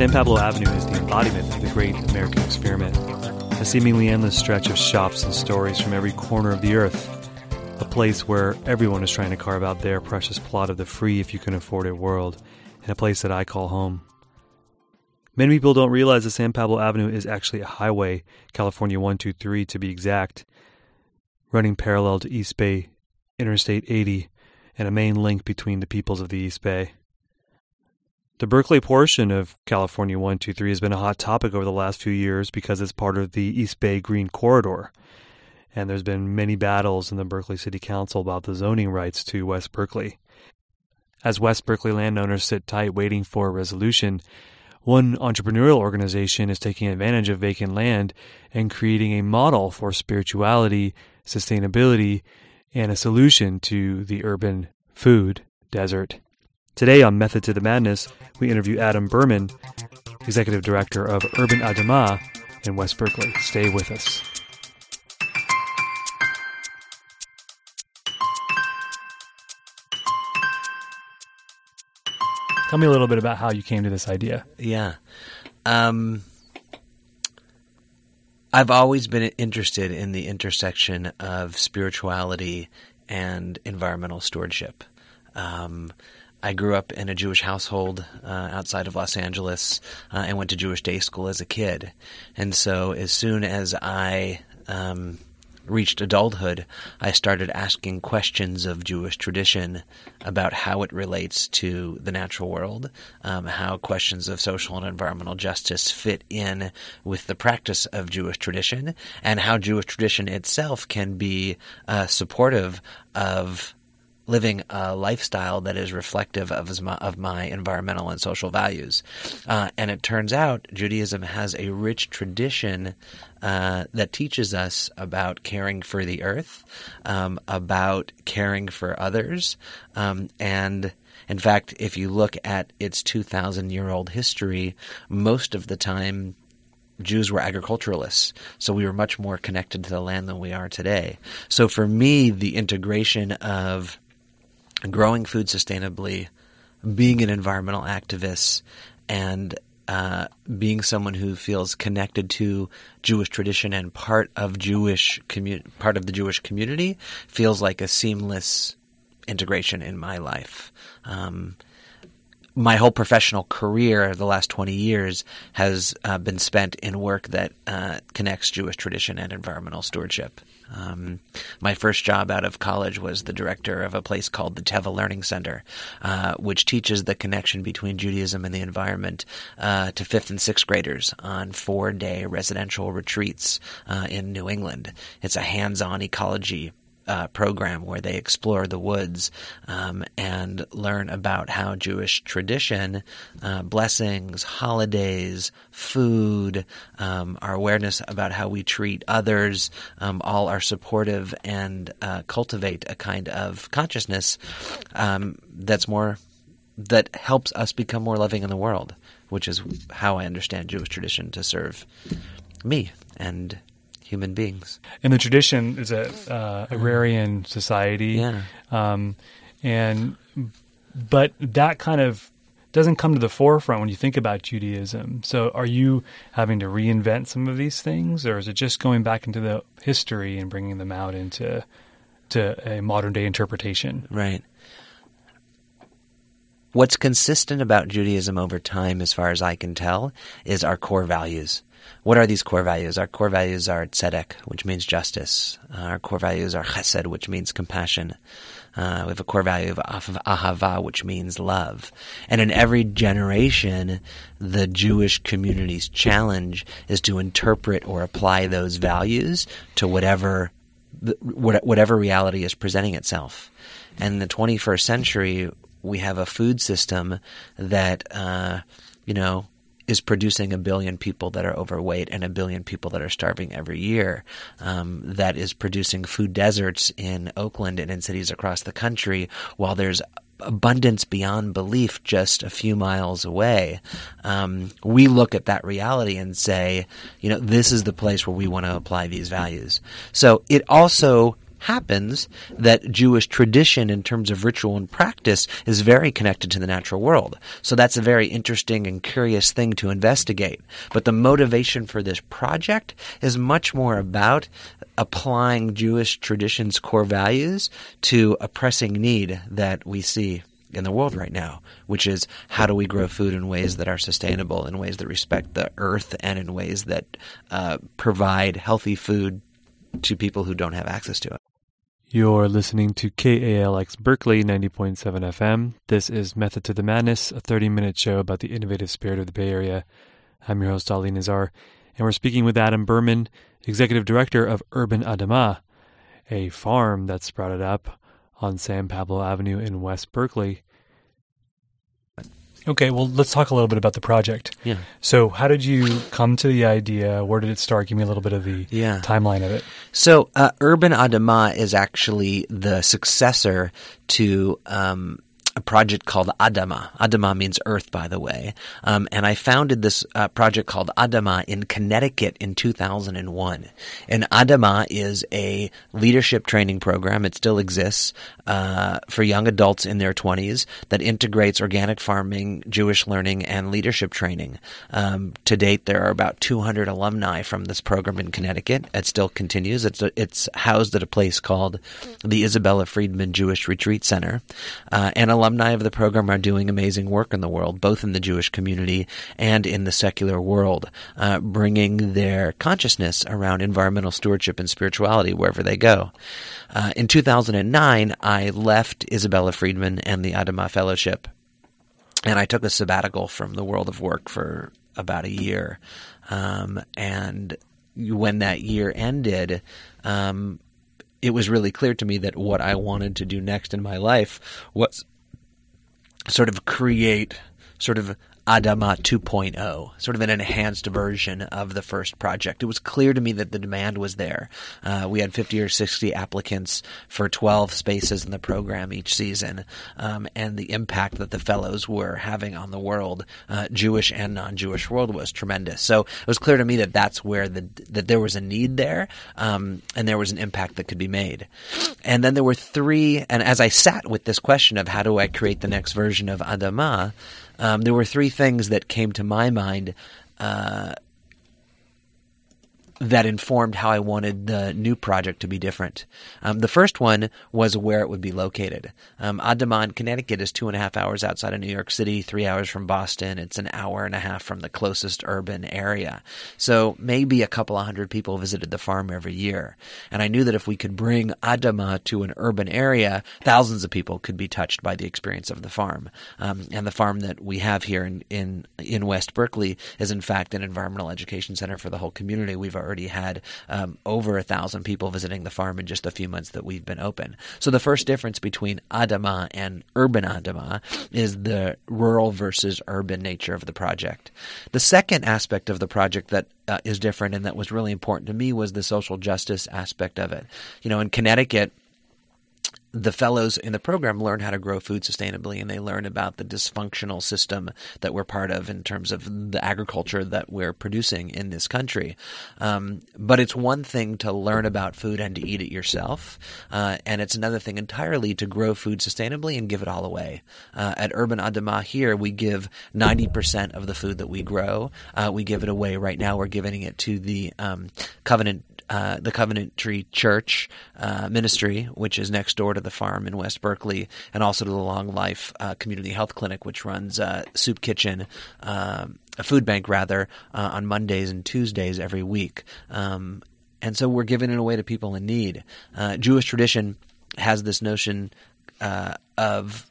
San Pablo Avenue is the embodiment of the great American experiment, a seemingly endless stretch of shops and stories from every corner of the earth, a place where everyone is trying to carve out their precious plot of the free if you can afford it world, and a place that I call home. Many people don't realize that San Pablo Avenue is actually a highway, California 123 to be exact, running parallel to East Bay Interstate 80 and a main link between the peoples of the East Bay. The Berkeley portion of California 123 has been a hot topic over the last few years because it's part of the East Bay Green Corridor. And there's been many battles in the Berkeley City Council about the zoning rights to West Berkeley. As West Berkeley landowners sit tight waiting for a resolution, one entrepreneurial organization is taking advantage of vacant land and creating a model for spirituality, sustainability, and a solution to the urban food desert. Today on Method to the Madness, we interview Adam Berman, Executive Director of Urban Adamah in West Berkeley. Stay with us. Tell me a little bit about how you came to this idea. Yeah. Um, I've always been interested in the intersection of spirituality and environmental stewardship. Um, I grew up in a Jewish household uh, outside of Los Angeles uh, and went to Jewish day school as a kid. And so, as soon as I um, reached adulthood, I started asking questions of Jewish tradition about how it relates to the natural world, um, how questions of social and environmental justice fit in with the practice of Jewish tradition, and how Jewish tradition itself can be uh, supportive of living a lifestyle that is reflective of my, of my environmental and social values. Uh, and it turns out Judaism has a rich tradition uh, that teaches us about caring for the earth, um, about caring for others, um, and in fact, if you look at its 2,000 year old history, most of the time Jews were agriculturalists, so we were much more connected to the land than we are today. So for me, the integration of growing food sustainably, being an environmental activist, and uh, being someone who feels connected to Jewish tradition and part of Jewish commu- part of the Jewish community feels like a seamless integration in my life. Um, my whole professional career, the last 20 years, has uh, been spent in work that uh, connects Jewish tradition and environmental stewardship. Um, my first job out of college was the director of a place called the Teva Learning Center, uh, which teaches the connection between Judaism and the environment uh, to fifth and sixth graders on four day residential retreats uh, in New England. It's a hands on ecology uh, program where they explore the woods um, and learn about how Jewish tradition, uh, blessings, holidays, food, um, our awareness about how we treat others, um, all are supportive and uh, cultivate a kind of consciousness um, that's more that helps us become more loving in the world, which is how I understand Jewish tradition to serve me and human beings. And the tradition is a uh, agrarian society. Yeah. Um, and but that kind of doesn't come to the forefront when you think about Judaism. So are you having to reinvent some of these things or is it just going back into the history and bringing them out into to a modern day interpretation? Right. What's consistent about Judaism over time as far as I can tell is our core values. What are these core values? Our core values are tzedek, which means justice. Our core values are chesed, which means compassion. Uh, we have a core value of ahava, which means love. And in every generation, the Jewish community's challenge is to interpret or apply those values to whatever whatever reality is presenting itself. And in the 21st century, we have a food system that, uh, you know, is producing a billion people that are overweight and a billion people that are starving every year. Um, that is producing food deserts in Oakland and in cities across the country, while there's abundance beyond belief just a few miles away. Um, we look at that reality and say, you know, this is the place where we want to apply these values. So it also happens that Jewish tradition in terms of ritual and practice is very connected to the natural world. So that's a very interesting and curious thing to investigate. But the motivation for this project is much more about applying Jewish tradition's core values to a pressing need that we see in the world right now, which is how do we grow food in ways that are sustainable, in ways that respect the earth, and in ways that uh, provide healthy food to people who don't have access to it. You're listening to KALX Berkeley 90.7 FM. This is Method to the Madness, a 30 minute show about the innovative spirit of the Bay Area. I'm your host, Ali Nazar, and we're speaking with Adam Berman, Executive Director of Urban Adamah, a farm that sprouted up on San Pablo Avenue in West Berkeley. Okay, well, let's talk a little bit about the project. Yeah. So, how did you come to the idea? Where did it start? Give me a little bit of the Yeah. timeline of it. So, uh, Urban Adamah is actually the successor to um, a project called Adamah. Adamah means earth, by the way. Um, and I founded this uh, project called Adamah in Connecticut in 2001. And Adamah is a leadership training program. It still exists uh, for young adults in their 20s that integrates organic farming, Jewish learning, and leadership training. Um, to date, there are about 200 alumni from this program in Connecticut. It still continues. It's it's housed at a place called the Isabella Freedman Jewish Retreat Center, uh, and alumni of the program are doing amazing work in the world, both in the Jewish community and in the secular world, uh, bringing their consciousness around environmental stewardship and spirituality wherever they go. Uh, in 2009, I left Isabella Freedman and the Adamah Fellowship and I took a sabbatical from the world of work for about a year. Um, and when that year ended, um, it was really clear to me that what I wanted to do next in my life was sort of create sort of Adamah 2.0, sort of an enhanced version of the first project. It was clear to me that the demand was there. Uh, we had 50 or 60 applicants for 12 spaces in the program each season, um, and the impact that the fellows were having on the world, uh, Jewish and non-Jewish world, was tremendous. So it was clear to me that that's where the that there was a need there, um, and there was an impact that could be made. And then there were three, and as I sat with this question of how do I create the next version of Adamah, um, there were three things that came to my mind uh, that informed how I wanted the new project to be different. Um, the first one was where it would be located. Um, Connecticut is two and a half hours outside of New York City, three hours from Boston. It's an hour and a half from the closest urban area. So maybe a couple of hundred people visited the farm every year. And I knew that if we could bring Adamah to an urban area, thousands of people could be touched by the experience of the farm. Um, and the farm that we have here in, in, in West Berkeley is in fact an environmental education center for the whole community. We've already had um, over a thousand people visiting the farm in just a few months that we've been open. So the first difference between Adamah and urban Adamah is the rural versus urban nature of the project. The second aspect of the project that uh, is different and that was really important to me was the social justice aspect of it. You know, in Connecticut, the fellows in the program learn how to grow food sustainably and they learn about the dysfunctional system that we're part of in terms of the agriculture that we're producing in this country. Um, but it's one thing to learn about food and to eat it yourself, uh, and it's another thing entirely to grow food sustainably and give it all away. Uh, at Urban Adamah here, we give 90% of the food that we grow. Uh, we give it away right now. We're giving it to the um, Covenant uh, the Covenant Tree Church uh, Ministry, which is next door to the farm in West Berkeley, and also to the Long Life uh, Community Health Clinic, which runs uh, Soup Kitchen, um, a food bank rather, uh, on Mondays and Tuesdays every week. Um, and so we're giving it away to people in need. Jewish tradition has this notion of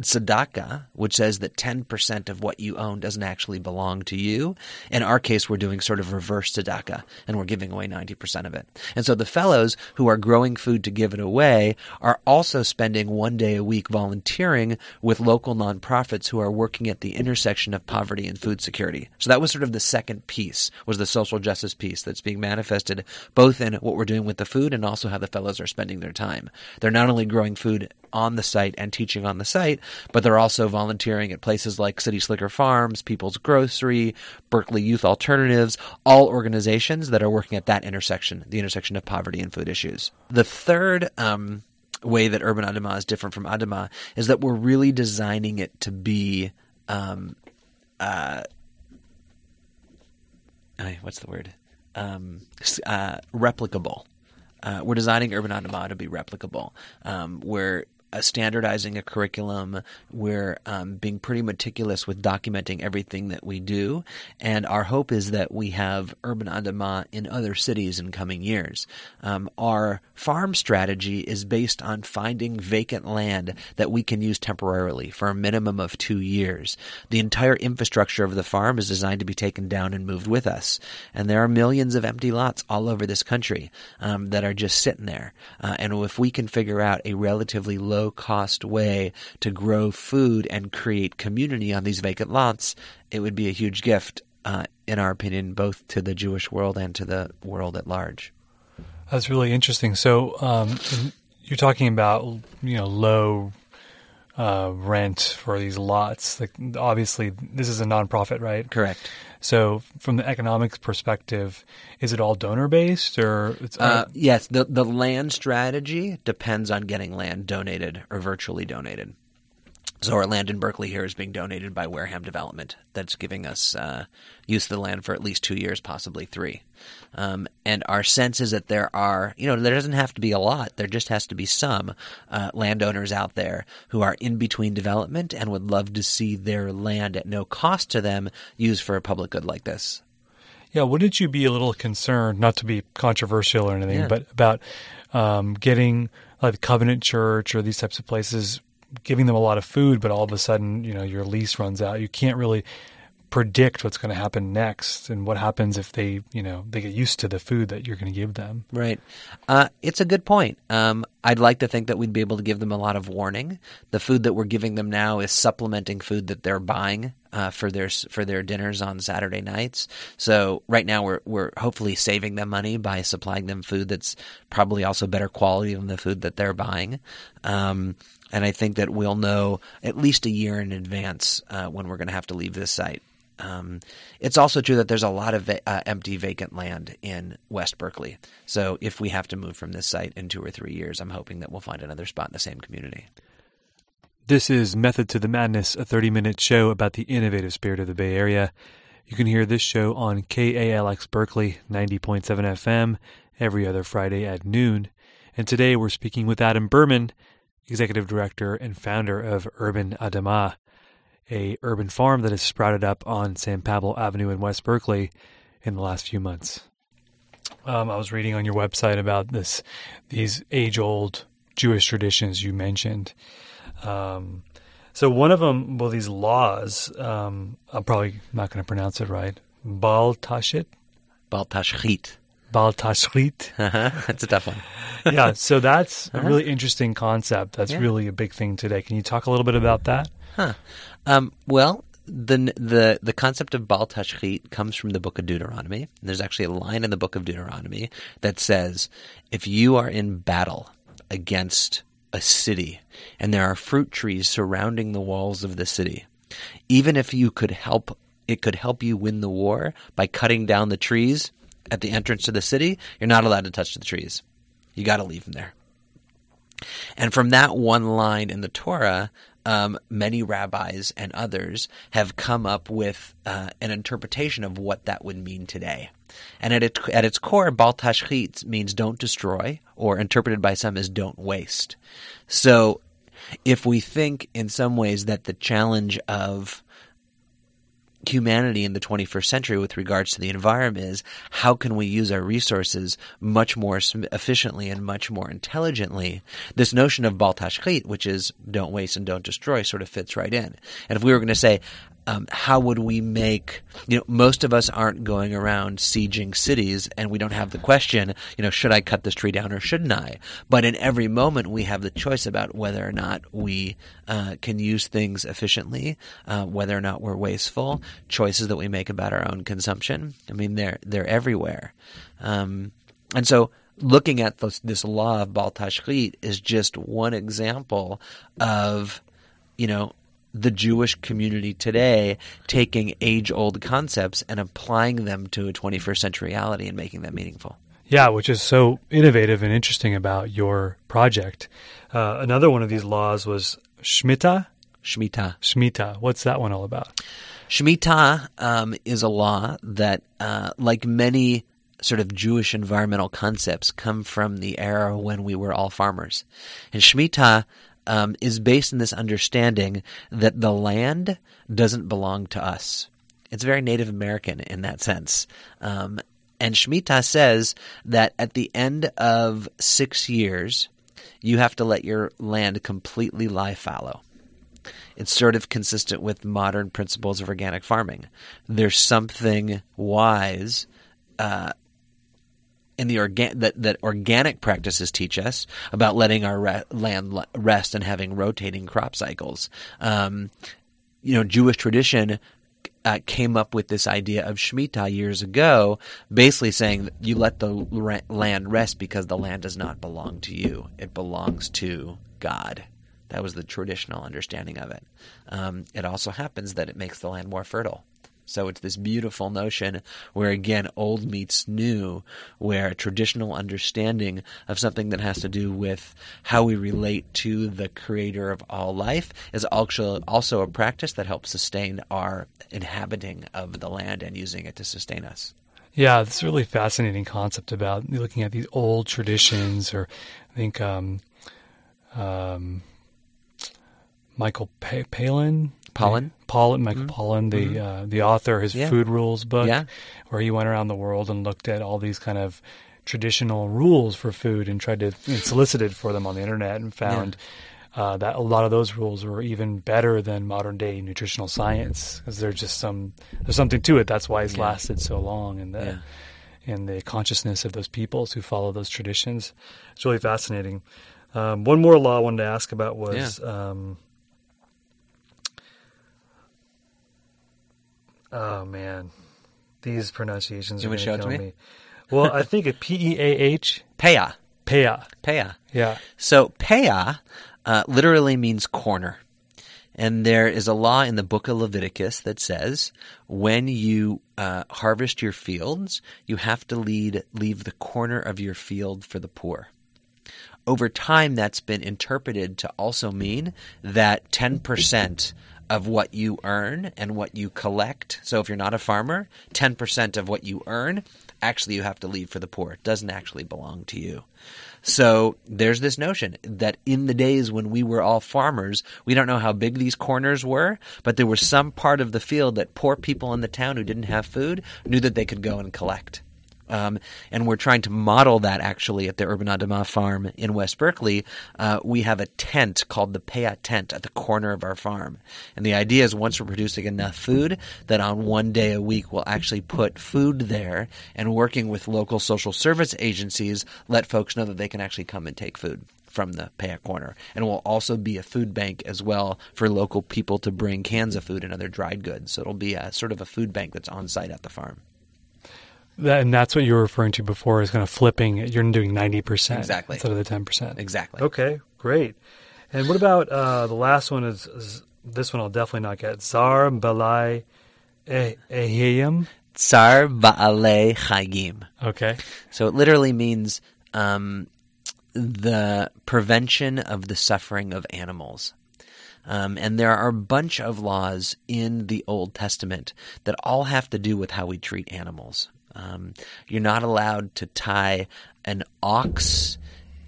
tzedakah, which says that 10% of what you own doesn't actually belong to you. In our case, we're doing sort of reverse tzedakah, and we're giving away 90% of it. And so the fellows who are growing food to give it away are also spending one day a week volunteering with local nonprofits who are working at the intersection of poverty and food security. So that was sort of the second piece, was the social justice piece that's being manifested both in what we're doing with the food and also how the fellows are spending their time. They're not only growing food on the site and teaching on the site, but they're also volunteering at places like City Slicker Farms, People's Grocery, Berkeley Youth Alternatives, all organizations that are working at that intersection, the intersection of poverty and food issues. The third um, way that Urban Adamah is different from Adamah is that we're really designing it to be um, uh, what's the word? Um, uh, replicable. Uh, we're designing Urban Adamah to be replicable. Um, we're uh, standardizing a curriculum. We're um, being pretty meticulous with documenting everything that we do. And our hope is that we have Urban Adamah in other cities in coming years. Um, our farm strategy is based on finding vacant land that we can use temporarily for a minimum of two years. The entire infrastructure of the farm is designed to be taken down and moved with us. And there are millions of empty lots all over this country um, that are just sitting there. Uh, and if we can figure out a relatively low low cost way to grow food and create community on these vacant lots, it would be a huge gift, uh, in our opinion, both to the Jewish world and to the world at large. That's really interesting. So um, you're talking about you know low uh, rent for these lots. Like obviously, this is a nonprofit, right? Correct. So, from the economics perspective, is it all donor based or? Uh, uh, yes, the the land strategy depends on getting land donated or virtually donated. So our land in Berkeley here is being donated by Wareham Development. That's giving us uh, use of the land for at least two years, possibly three. Um, and our sense is that there are, you know, there doesn't have to be a lot. There just has to be some uh, landowners out there who are in between development and would love to see their land at no cost to them used for a public good like this. Yeah, wouldn't you be a little concerned, not to be controversial or anything, yeah. but about um, getting like the Covenant Church or these types of places giving them a lot of food, but all of a sudden, you know, your lease runs out. You can't really predict what's going to happen next and what happens if they, you know, they get used to the food that you're going to give them. Right. Uh, it's a good point. Um, I'd like to think that we'd be able to give them a lot of warning. The food that we're giving them now is supplementing food that they're buying uh, for their for their dinners on Saturday nights. So right now we're we're hopefully saving them money by supplying them food that's probably also better quality than the food that they're buying. Um, and I think that we'll know at least a year in advance uh, when we're going to have to leave this site. Um, it's also true that there's a lot of va- uh, empty vacant land in West Berkeley. So if we have to move from this site in two or three years, I'm hoping that we'll find another spot in the same community. This is Method to the Madness, a 30 minute show about the innovative spirit of the Bay Area. You can hear this show on KALX Berkeley 90.7 FM every other Friday at noon. And today we're speaking with Adam Berman, executive director and founder of Urban Adamah, a urban farm that has sprouted up on San Pablo Avenue in West Berkeley in the last few months. Um, I was reading on your website about this these age old Jewish traditions you mentioned. Um, so one of them, well, these laws, um, I'm probably not going to pronounce it right. Bal Tashit? Bal Tashchit. Bal Tashchit. Uh-huh. That's a tough one. yeah, so that's uh-huh. a really interesting concept. That's yeah. really a big thing today. Can you talk a little bit about that? Huh. Um, well, the the the concept of Bal Tashchit comes from the book of Deuteronomy. There's actually a line in the book of Deuteronomy that says, "If you are in battle against a city and there are fruit trees surrounding the walls of the city, even if you could help, it could help you win the war by cutting down the trees at the entrance to the city. You're not allowed to touch the trees. You got to leave them there." And from that one line in the Torah, um, many rabbis and others have come up with uh, an interpretation of what that would mean today. And at, it, at its core, Bal Tashchit means don't destroy, or interpreted by some as don't waste. So if we think in some ways that the challenge of humanity in the 21st century with regards to the environment is how can we use our resources much more efficiently and much more intelligently? This notion of Bal Tashchit, which is don't waste and don't destroy, sort of fits right in. And if we were going to say, um, how would we make you know most of us aren't going around sieging cities and we don't have the question you know should i cut this tree down or shouldn't i? But in every moment we have the choice about whether or not we uh, can use things efficiently uh, whether or not we're wasteful choices that we make about our own consumption. I mean they're they're everywhere. Um, and so looking at this, this law of Bal Tashchit is just one example of you know, the Jewish community today taking age old concepts and applying them to a 21st century reality and making them meaningful. Yeah, which is so innovative and interesting about your project. Uh, another one of these laws was Shemitah. Shemitah. Shemitah. What's that one all about? Shemitah um, is a law that, uh, like many sort of Jewish environmental concepts, come from the era when we were all farmers. And Shemitah um, is based in this understanding that the land doesn't belong to us. It's very Native American in that sense. Um, and Shemitah says that at the end of six years, you have to let your land completely lie fallow. It's sort of consistent with modern principles of organic farming. There's something wise uh, in the organ- that, that organic practices teach us about letting our re- land rest and having rotating crop cycles. Um, you know, Jewish tradition uh, came up with this idea of Shemitah years ago, basically saying that you let the re- land rest because the land does not belong to you; it belongs to God. That was the traditional understanding of it. Um, it also happens that it makes the land more fertile. So it's this beautiful notion where again old meets new, where a traditional understanding of something that has to do with how we relate to the creator of all life is also a practice that helps sustain our inhabiting of the land and using it to sustain us. Yeah, it's a really fascinating concept about looking at these old traditions, or I think um, um, Michael Palin Pollan. Pollan, Michael mm-hmm. Pollan, the mm-hmm. uh, the author, his yeah. food rules book, yeah. where he went around the world and looked at all these kind of traditional rules for food and tried to and solicited for them on the internet and found yeah. uh, that a lot of those rules were even better than modern day nutritional science because there's just some there's something to it. That's why it's lasted so long and the in the consciousness of those peoples who follow those traditions. It's really fascinating. Um, one more law I wanted to ask about was. Um, Oh man, these pronunciations you are going to kill me? me. Well, I think it P E A H. Peah. Peah. Peah. Yeah. So peah uh, literally means corner. And there is a law in the book of Leviticus that says when you uh, harvest your fields, you have to lead, leave the corner of your field for the poor. Over time, that's been interpreted to also mean that 10% of what you earn and what you collect. So if you're not a farmer, 10% of what you earn, actually you have to leave for the poor. It doesn't actually belong to you. So there's this notion that in the days when we were all farmers, we don't know how big these corners were, but there was some part of the field that poor people in the town who didn't have food knew that they could go and collect. Um, and we're trying to model that actually at the Urban Adamah farm in West Berkeley. Uh, we have a tent called the Peah tent at the corner of our farm. And the idea is once we're producing enough food that on one day a week we'll actually put food there and working with local social service agencies let folks know that they can actually come and take food from the Peah Corner. And will also be a food bank as well for local people to bring cans of food and other dried goods. So it'll be a sort of a food bank that's on site at the farm. That, and that's what you were referring to before is kind of flipping. You're doing 90% exactly. instead of the 10%. Exactly. Okay, great. And what about uh, the last one is, is, this one I'll definitely not get. Zar Balai Ehiyim? Tsar Ba'ale Chayim. Okay. So it literally means um, the prevention of the suffering of animals. Um, and there are a bunch of laws in the Old Testament that all have to do with how we treat animals. Um, you're not allowed to tie an ox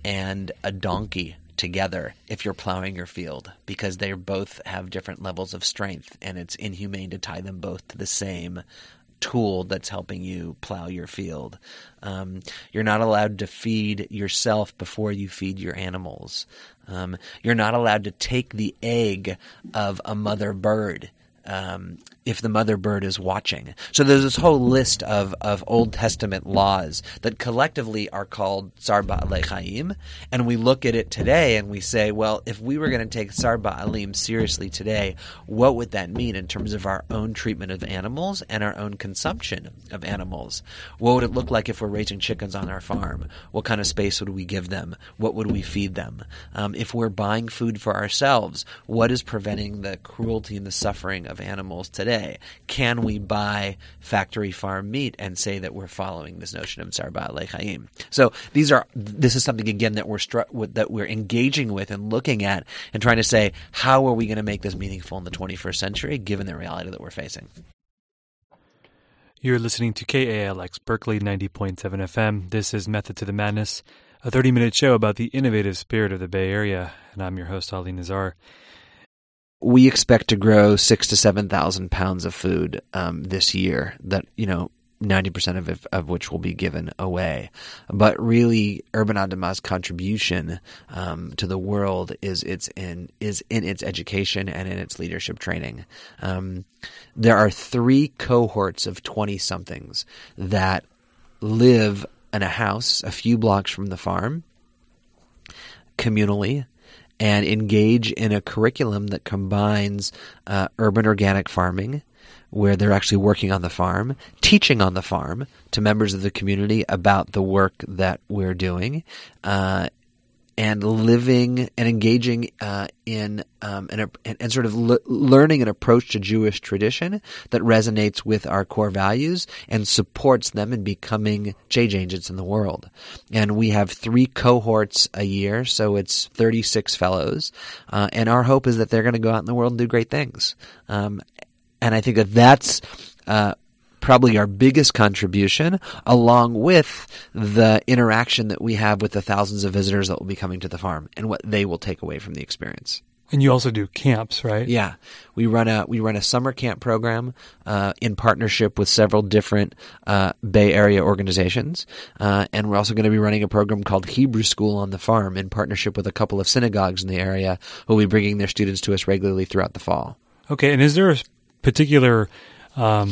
and a donkey together if you're plowing your field because they both have different levels of strength and it's inhumane to tie them both to the same tool that's helping you plow your field. Um, you're not allowed to feed yourself before you feed your animals. Um, you're not allowed to take the egg of a mother bird um, if the mother bird is watching. So there's this whole list of, of Old Testament laws that collectively are called Tsar Ba'alei and we look at it today and we say, well, if we were going to take Tsar Ba'alim seriously today, what would that mean in terms of our own treatment of animals and our own consumption of animals? What would it look like if we're raising chickens on our farm? What kind of space would we give them? What would we feed them? Um, if we're buying food for ourselves, what is preventing the cruelty and the suffering of animals today? Can we buy factory farm meat and say that we're following this notion of Tsar Ba'alei So these are this is something again that we're that we're engaging with and looking at and trying to say how are we going to make this meaningful in the 21st century given the reality that we're facing. You're listening to KALX Berkeley 90.7 FM. This is Method to the Madness, a 30 minute show about the innovative spirit of the Bay Area. And I'm your host, Ali Nazar we expect to grow six to seven thousand pounds of food um, this year. That you know. 90% of, of which will be given away. But really, Urban Adamah's contribution um, to the world is its in is in its education and in its leadership training. Um, there are three cohorts of 20 somethings that live in a house a few blocks from the farm communally and engage in a curriculum that combines uh, urban organic farming, where they're actually working on the farm, teaching on the farm to members of the community about the work that we're doing, uh, and living and engaging uh, in um, and, and, sort of learning an approach to Jewish tradition that resonates with our core values and supports them in becoming change agents in the world. And we have three cohorts a year, so it's 36 fellows. Uh, and our hope is that they're going to go out in the world and do great things. Um, and I think that that's uh, probably our biggest contribution, along with the interaction that we have with the thousands of visitors that will be coming to the farm and what they will take away from the experience. And you also do camps, right? Yeah, we run a we run a summer camp program uh, in partnership with several different uh, Bay Area organizations, uh, and we're also going to be running a program called Hebrew School on the Farm in partnership with a couple of synagogues in the area who will be bringing their students to us regularly throughout the fall. Okay, and is there a particular um,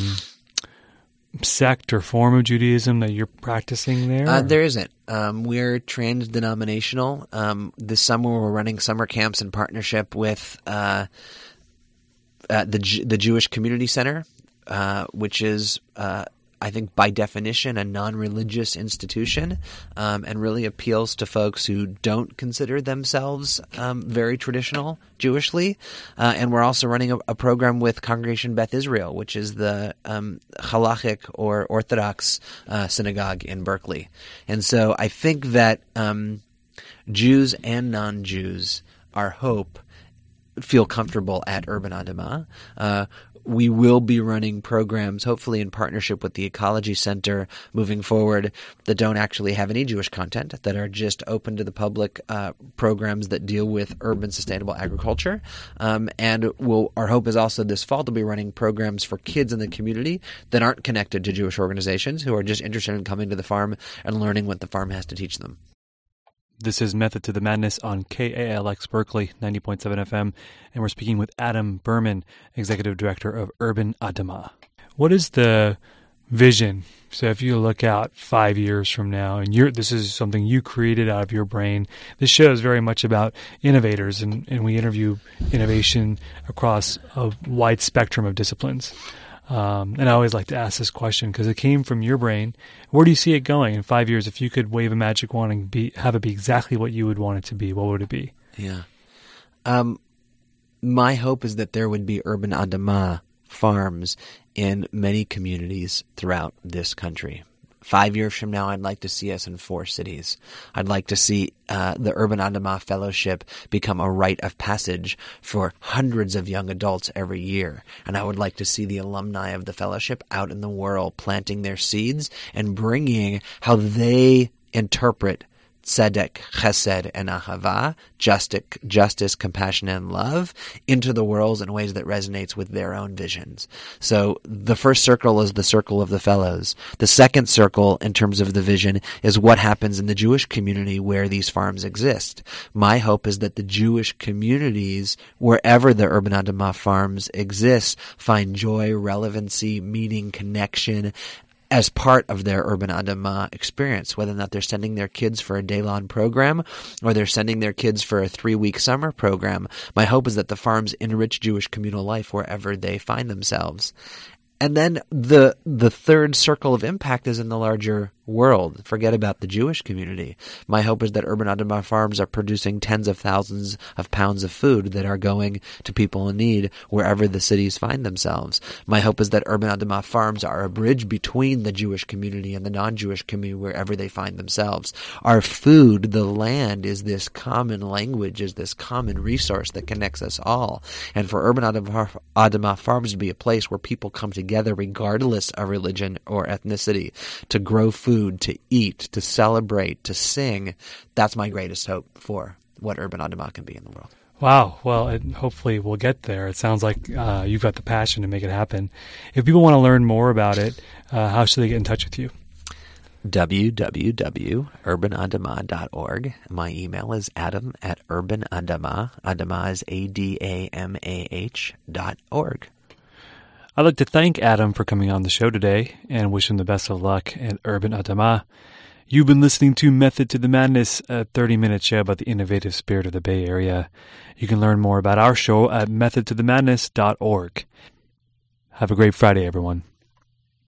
sect or form of Judaism that you're practicing there? Uh, there isn't. Um, we're trans-denominational. Um, this summer, we're running summer camps in partnership with uh, uh, the the Jewish Community Center, uh, which is uh, I think by definition a non-religious institution, um, and really appeals to folks who don't consider themselves um, very traditional Jewishly. Uh, and we're also running a, a, program with Congregation Beth Israel, which is the um, halachic or Orthodox uh, synagogue in Berkeley. And so I think that um, Jews and non-Jews, our hope feel comfortable at Urban Adamah. Uh, we will be running programs, hopefully in partnership with the Ecology Center moving forward, that don't actually have any Jewish content, that are just open to the public uh, programs that deal with urban sustainable agriculture. Um, and we'll, our hope is also this fall to be running programs for kids in the community that aren't connected to Jewish organizations who are just interested in coming to the farm and learning what the farm has to teach them. This is Method to the Madness on KALX Berkeley 90.7 FM, and we're speaking with Adam Berman, Executive Director of Urban Adamah. What is the vision? So if you look out five years from now, and you're, this is something you created out of your brain, this show is very much about innovators, and, and we interview innovation across a wide spectrum of disciplines. Um, and I always like to ask this question because it came from your brain. Where do you see it going in five years? If you could wave a magic wand and be, have it be exactly what you would want it to be, what would it be? Yeah. Um, my hope is that there would be urban adamah farms in many communities throughout this country. Five years from now, I'd like to see us in four cities. I'd like to see uh, the Urban Adamah Fellowship become a rite of passage for hundreds of young adults every year. And I would like to see the alumni of the fellowship out in the world planting their seeds and bringing how they interpret tzedek, chesed, and ahava, justice, justice, compassion, and love into the worlds in ways that resonates with their own visions. So the first circle is the circle of the fellows. The second circle, in terms of the vision, is what happens in the Jewish community where these farms exist. My hope is that the Jewish communities, wherever the Urban Adamah farms exist, find joy, relevancy, meaning, connection, as part of their urban adamah experience, whether or not they're sending their kids for a day long program or they're sending their kids for a three week summer program. My hope is that the farms enrich Jewish communal life wherever they find themselves. And then the the third circle of impact is in the larger world. Forget about the Jewish community. My hope is that Urban Adamah farms are producing tens of thousands of pounds of food that are going to people in need wherever the cities find themselves. My hope is that Urban Adamah farms are a bridge between the Jewish community and the non-Jewish community wherever they find themselves. Our food, the land, is this common language, is this common resource that connects us all. And for Urban Adamah farms to be a place where people come together regardless of religion or ethnicity to grow food to eat, to celebrate, to sing. That's my greatest hope for what Urban Adamah can be in the world. Wow. Well, it, hopefully we'll get there. It sounds like uh, you've got the passion to make it happen. If people want to learn more about it, uh, how should they get in touch with you? www.urbanadamah.org. My email is adam at urbanadamah. Adamah is A-D-A-M-A-H dot org. I'd like to thank Adam for coming on the show today and wish him the best of luck at Urban Adamah. You've been listening to Method to the Madness, a 30 minute show about the innovative spirit of the Bay Area. You can learn more about our show at methodtothemadness.org. Have a great Friday, everyone.